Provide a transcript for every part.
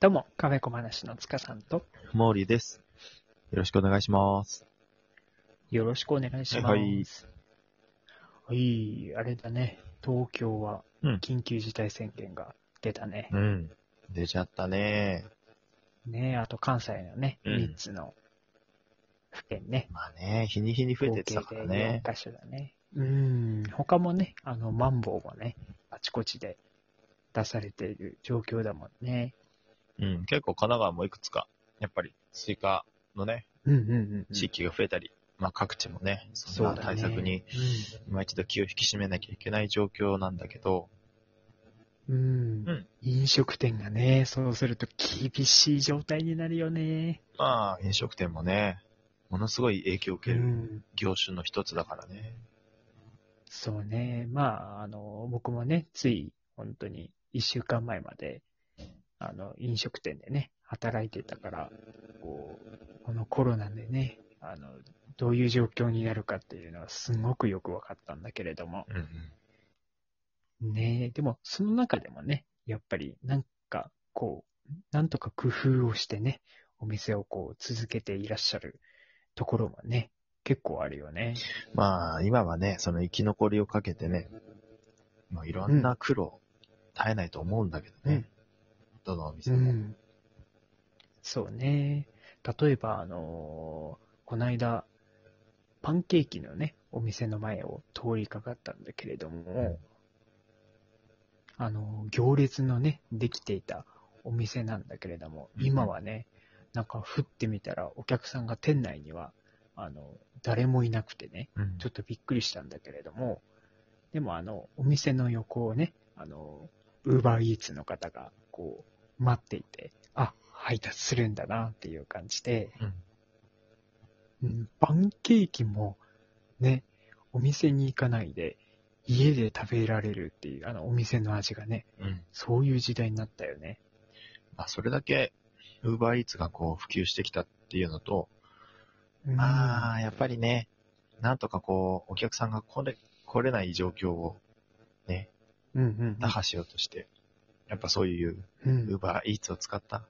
どうも、カフェ小話の塚さんと、モーリーです。よろしくお願いします。よろしくお願いします。はいはい、あれだね、東京はうん緊急事態宣言が出たね。うん。出ちゃったね。ねあと関西のね、うん3つの府県ね。まあね、日に日に増えてってたからね。4箇所だね。うん、他もね、あの、マンボウもね、あちこちで出されている状況だもんね。うん。結構神奈川もいくつか、やっぱり追加のね、うんうんうんうん。地域が増えたり、まあ各地もね、そんな。対策に今一度気を引き締めなきゃいけない状況なんだけど、うん。うん。うん飲食店がね、そうすると厳しい状態になるよね。まあ飲食店もね、ものすごい影響を受けるうん。業種の一つだからね。そうね。まあ、あの、僕もね、つい、本当に、一週間前まで、あの、飲食店でね、働いてたから、こう、このコロナでね、あの、どういう状況になるかっていうのはすごくよく分かったんだけれども、うんうん。ねえ、でも、その中でもね、やっぱり、なんか、こう、なんとか工夫をしてね、お店をこう、続けていらっしゃるところもね、結構あるよね。まあ今はね、その生き残りをかけてね、もういろんな苦労、絶えないと思うんだけどね。どのお店も。うん。そうね。例えば、あのーこの間、パンケーキのね、お店の前を通りかかったんだけれども、あのー行列のね、できていたお店なんだけれども、うん今はね、なんか降ってみたらお客さんが店内には、あの、誰もいなくてね、うんちょっとびっくりしたんだけれども、でもあの、お店の横をね、あの、ウーバーイーツの方が、こう、待っていて、あ、配達するんだなっていう感じで、うん。うん、パンケーキも、ね、お店に行かないで、家で食べられるっていう、あの、お店の味がね、うん。そういう時代になったよね。まあそれだけ、ウーバーイーツがこう普及してきたっていうのと、うん。まあやっぱりね、なんとかこう、お客さんが来れ、来れない状況をね、うんうん。打破しようとして、やっぱそういううん。ウーバーイーツを使った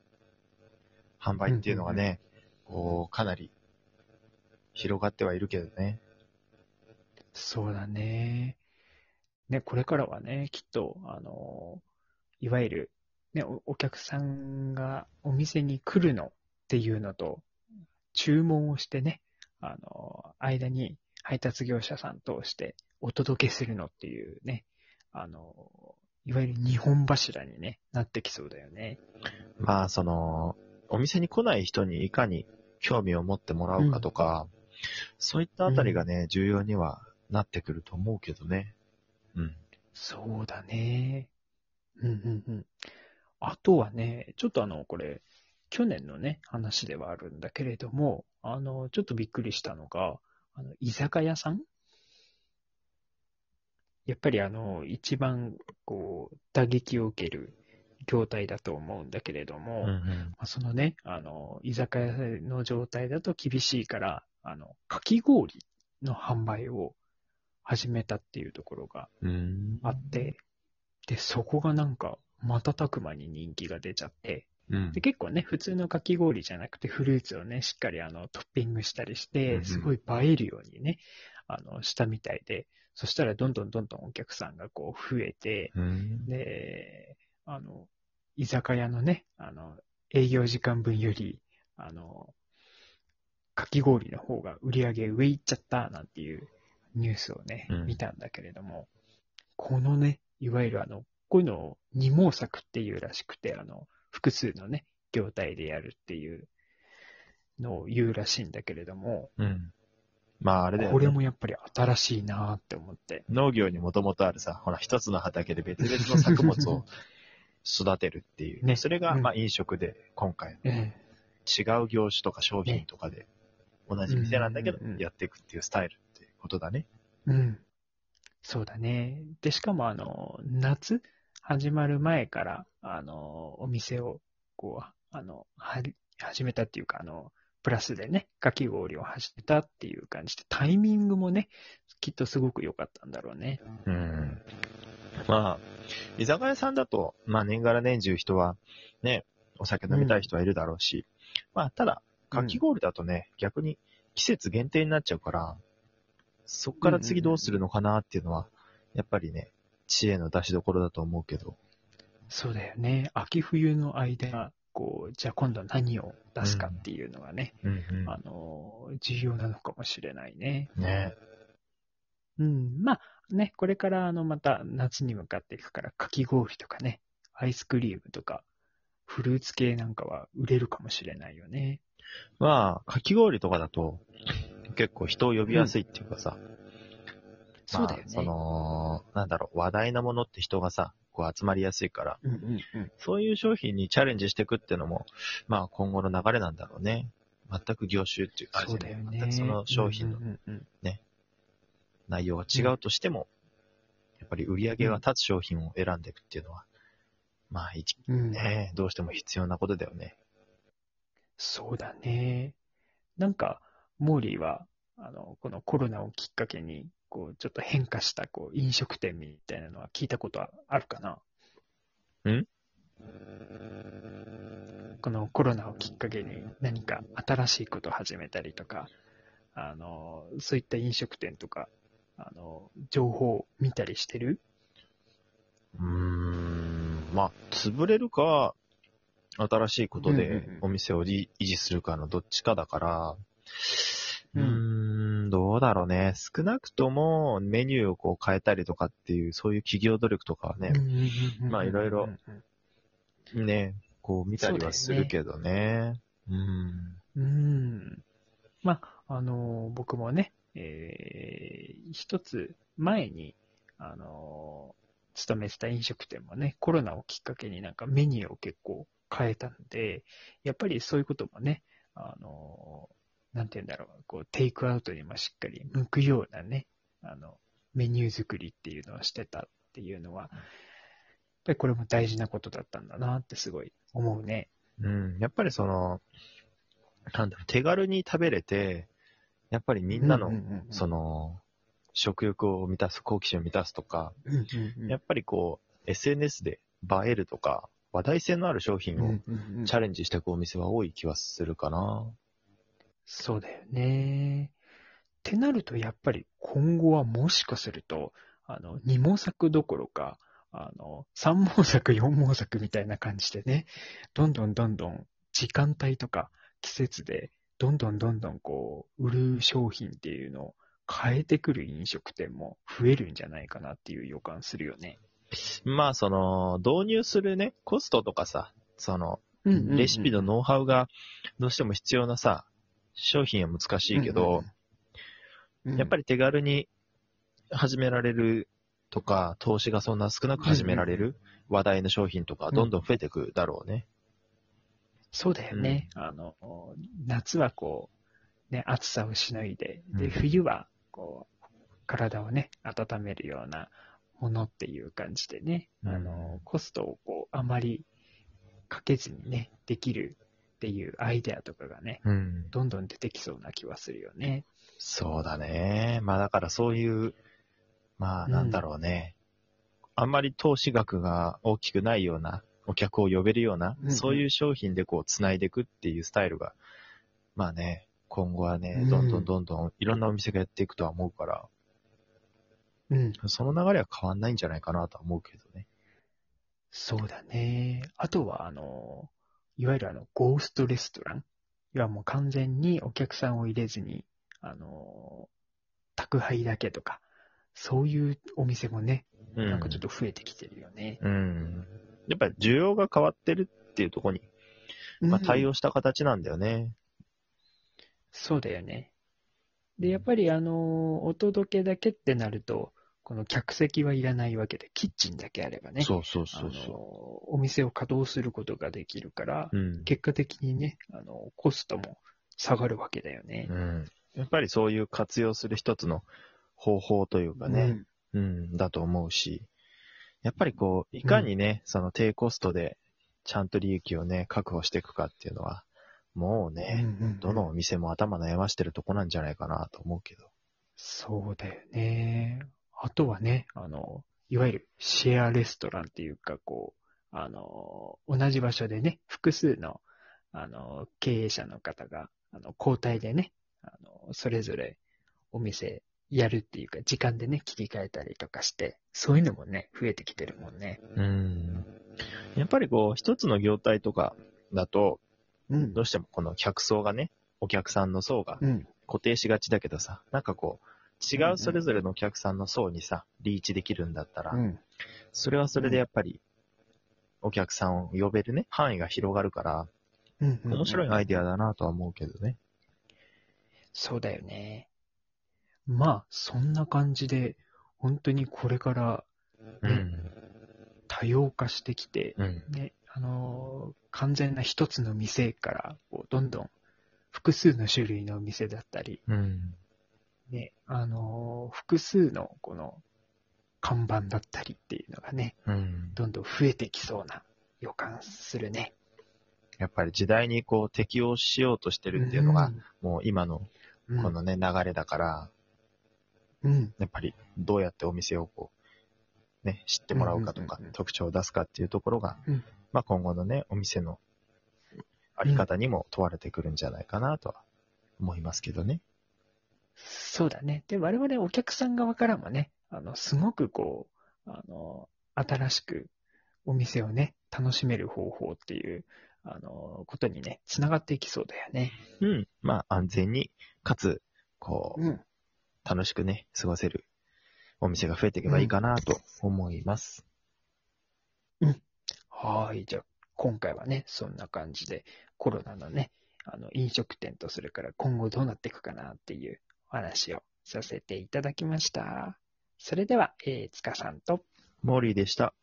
販売っていうのがね、こう、かなり広がってはいるけどね。そうだね。ね、これからはね、きっと、あの、いわゆる、ね、おお客さんがお店に来るのっていうのと、注文をしてね、あの、間に配達業者さん通してお届けするのっていうね、あの、いわゆる日本柱に、ね、なってきそうだよね。まあその、お店に来ない人にいかに興味を持ってもらうかとか、そういったあたりがね、重要にはなってくると思うけどね。うん。そうだね。うんうんうん。あとはね、ちょっとあの、これ、去年のね、話ではあるんだけれども、あの、ちょっとびっくりしたのが、あの、居酒屋さんやっぱりあの、一番、こう、打撃を受ける業態だと思うんだけれども、まうんうん。あそのね、あの、居酒屋の状態だと厳しいから、あの、かき氷の販売を始めたっていうところがうん。あって、で、そこがなんか、瞬く間に人気が出ちゃって、うんで、結構ね、普通のかき氷じゃなくてフルーツをね、しっかりあの、トッピングしたりして、んすごい映えるようにね、あの、したみたいで、そしたらどんどんどんどんお客さんがこう増えて、うん。で、あの、居酒屋のね、あの、営業時間分より、あの、かき氷の方が売り上げ上行っちゃったなんていうニュースをね、うん見たんだけれども、このね、いわゆるあの、こういうのを二毛作っていうらしくて、あの、複数のね、業態でやるっていうのを言うらしいんだけれども、うん。まああれだよね。これもやっぱり新しいなって思って。農業にもともとあるさ、ほら、一つの畑で別々の作物を育てるっていう。ねそれが、うんまあ飲食で今回え違う業種とか商品とかで同じ店なんだけどやっていくっていうスタイルってことだね。えうん。そうだね。で、しかもあの、夏始まる前から、あの、お店を、こう、あの、は始めたっていうか、あの、プラスでね、かき氷を始めたっていう感じで、タイミングもね、きっとすごく良かったんだろうね。うん。まあ、居酒屋さんだと、まあ年がら年中人は、ね、お酒飲みたい人はいるだろうし。まあ、ただ、かき氷だとね、逆に季節限定になっちゃうから、そっから次どうするのかなっていうのは、やっぱりね、知恵の出しどころだと思うけど。そうだよね。秋冬の間、こう、じゃあ今度何を出すかっていうのがね、うんあの、重要なのかもしれないね。うん。ねうん。まあ、ね、これからあの、また夏に向かっていくから、かき氷とかね、アイスクリームとか、フルーツ系なんかは売れるかもしれないよね。まあ、かき氷とかだと、結構人を呼びやすいっていうかさ、そうだよね。まあ、その、なんだろう、話題なものって人がさ、こう集まりやすいから、うんうんうん。そういう商品にチャレンジしていくっていうのも、まあ今後の流れなんだろうね。全く業種っていうか、そうだよね。全くその商品のうんうんうん内容が違うとしても、やっぱり売り上げが立つ商品を選んでいくっていうのは、まあ一、うん。ね、どうしても必要なことだよね。そうだね。なんか、モーリーは、あの、このコロナをきっかけに、こう、ちょっと変化した、こう、飲食店みたいなのは聞いたことはあるかな？ん？このコロナをきっかけに何か新しいことを始めたりとか、あの、そういった飲食店とか、あの、情報を見たりしてる？うーん、まあ、潰れるか、新しいことでお店を維維持するかのどっちかだから、ううんーん、どうだろうね。少なくともメニューをこう変えたりとかっていう、そういう企業努力とかはね、まあいろいろね、こう見たりはするけどね。うん。うん。まあ、あの、僕もね、えー一つ前に、あの、勤めてた飲食店もね、コロナをきっかけになんかメニューを結構変えたんで、やっぱりそういうこともね、あの、なんて言うんだろう、こう、テイクアウトにもしっかり向くようなね、あの、メニュー作りっていうのをしてたっていうのは、やっぱりこれも大事なことだったんだなってすごい思うね。うん。やっぱりその、なんだろう、手軽に食べれて、やっぱりみんなの、うんうんうんうんその、食欲を満たす、好奇心を満たすとか、うんうんうんやっぱりこう、SNS で映えるとか、話題性のある商品をチャレンジしていくお店は多い気はするかな。そうだよね。ってなると、やっぱり今後はもしかすると、あの、二毛作どころか、あの、三毛作、四毛作みたいな感じでね、どんどんどんどん時間帯とか季節で、どんどんどんどんこう、売る商品っていうのを変えてくる飲食店も増えるんじゃないかなっていう予感するよね。まあ、その、導入するね、コストとかさ、その、レシピのノウハウがどうしても必要なさ、商品は難しいけど、やっぱり、り手軽に始められるとか、投資がそんな少なく始められる話題の商品とか、どんどん増えていくだろうね。そうだよね。あの、夏はこう、ね、暑さをしのいで、で、うん。冬は、こう、体をね、温めるようなものっていう感じでね、うん。あの、コストをこう、あまりかけずにね、できるっていうアイデアとかがね、うん。どんどん出てきそうな気はするよね。そうだね。まあだからそういう、まあうんなんだろうね。あんまり投資額が大きくないような、お客を呼べるような、うんうんそういう商品でこう繋いでいくっていうスタイルが、まあね、今後はねう、んどんどんどんどんいろんなお店がやっていくとは思うから、うん。その流れは変わんないんじゃないかなとは思うけどね。そうだね。あとは、あの、いわゆるあの、ゴーストレストラン？いや、もう完全にお客さんを入れずに、あの、宅配だけとか、そういうお店もね、うん。なんかちょっと増えてきてるよね。うん。やっぱり需要が変わってるっていうところに、まあ、対応。応した形なんだよね。そうだよね。で、やっぱりあの、お届けだけってなると、この客席はいらないわけで、キッチンだけあればね、そうそうそうそお店を稼働することができるから、う。うん。結果的にね、あの、コストも下がるわけだよね。うん。やっぱりそういう活用する一つの方法というかね、うん、だと思うし、やっぱりこう、いかにね、その低コストで、ちゃんと利益をね、確保していくかっていうのは、もううん。ね、うんうんどのお店も頭悩ましてるとこなんじゃないかなと思うけど。そうだよね。あとはね、あの、いわゆるシェアレストランっていうか、こう、あの、同じ場所でね、複数の、あの、経営者の方が、あの、交代でね、あの、それぞれお店やるっていうか、時間でね、切り替えたりとかして、そういうのもね、増えてきてるもんね。うん。やっぱりこう、一つの業態とかだと、うんどうしてもこの客層がね、お客さんの層がうん。固定しがちだけどさ、なんかこう、違うそれぞれのお客さんの層にさ、リーチできるんだったら、うん。それはそれでやっぱり、お客さんを呼べるね、範囲が広がるから、うん。面白いアイデアだ。だなとは思うけどね。そうだよね。まあ、そんな感じで、本当にこれからうん。多様化してきて、うん。ね、あのー完全な一つの店から、こう、どんどん複数の種類のお店だったり、うん。ね、あのー複数のこの看板だったりっていうのがね、うん。どんどん増えてきそうな予感するね。やっぱり時代にこう適応しようとしてるっていうのが、もう今のうん、このね、流れだから、うん、やっぱりどうやってお店をこう、ね、知ってもらうかとか特徴を出すかっていうところがうん、まあ今後のね、お店のあり方にも問われてくるんじゃないかなとは思いますけどね。そうだね。で、我々お客さん側からもね、あの、すごくこう、あの、新しくお店をね、楽しめる方法っていう、あの、ことにね、つながっていきそうだよね。うん。まあ安全に、かつ、こう、うん。楽しくね、過ごせるお店が増えていけばいいかなと思います。はい。じゃあ、今回はね、そんな感じで、コロナのね、あの、飲食店とそれから今後どうなっていくかなっていうお話をさせていただきました。それでは、えー、つかさんと、モーリーでした。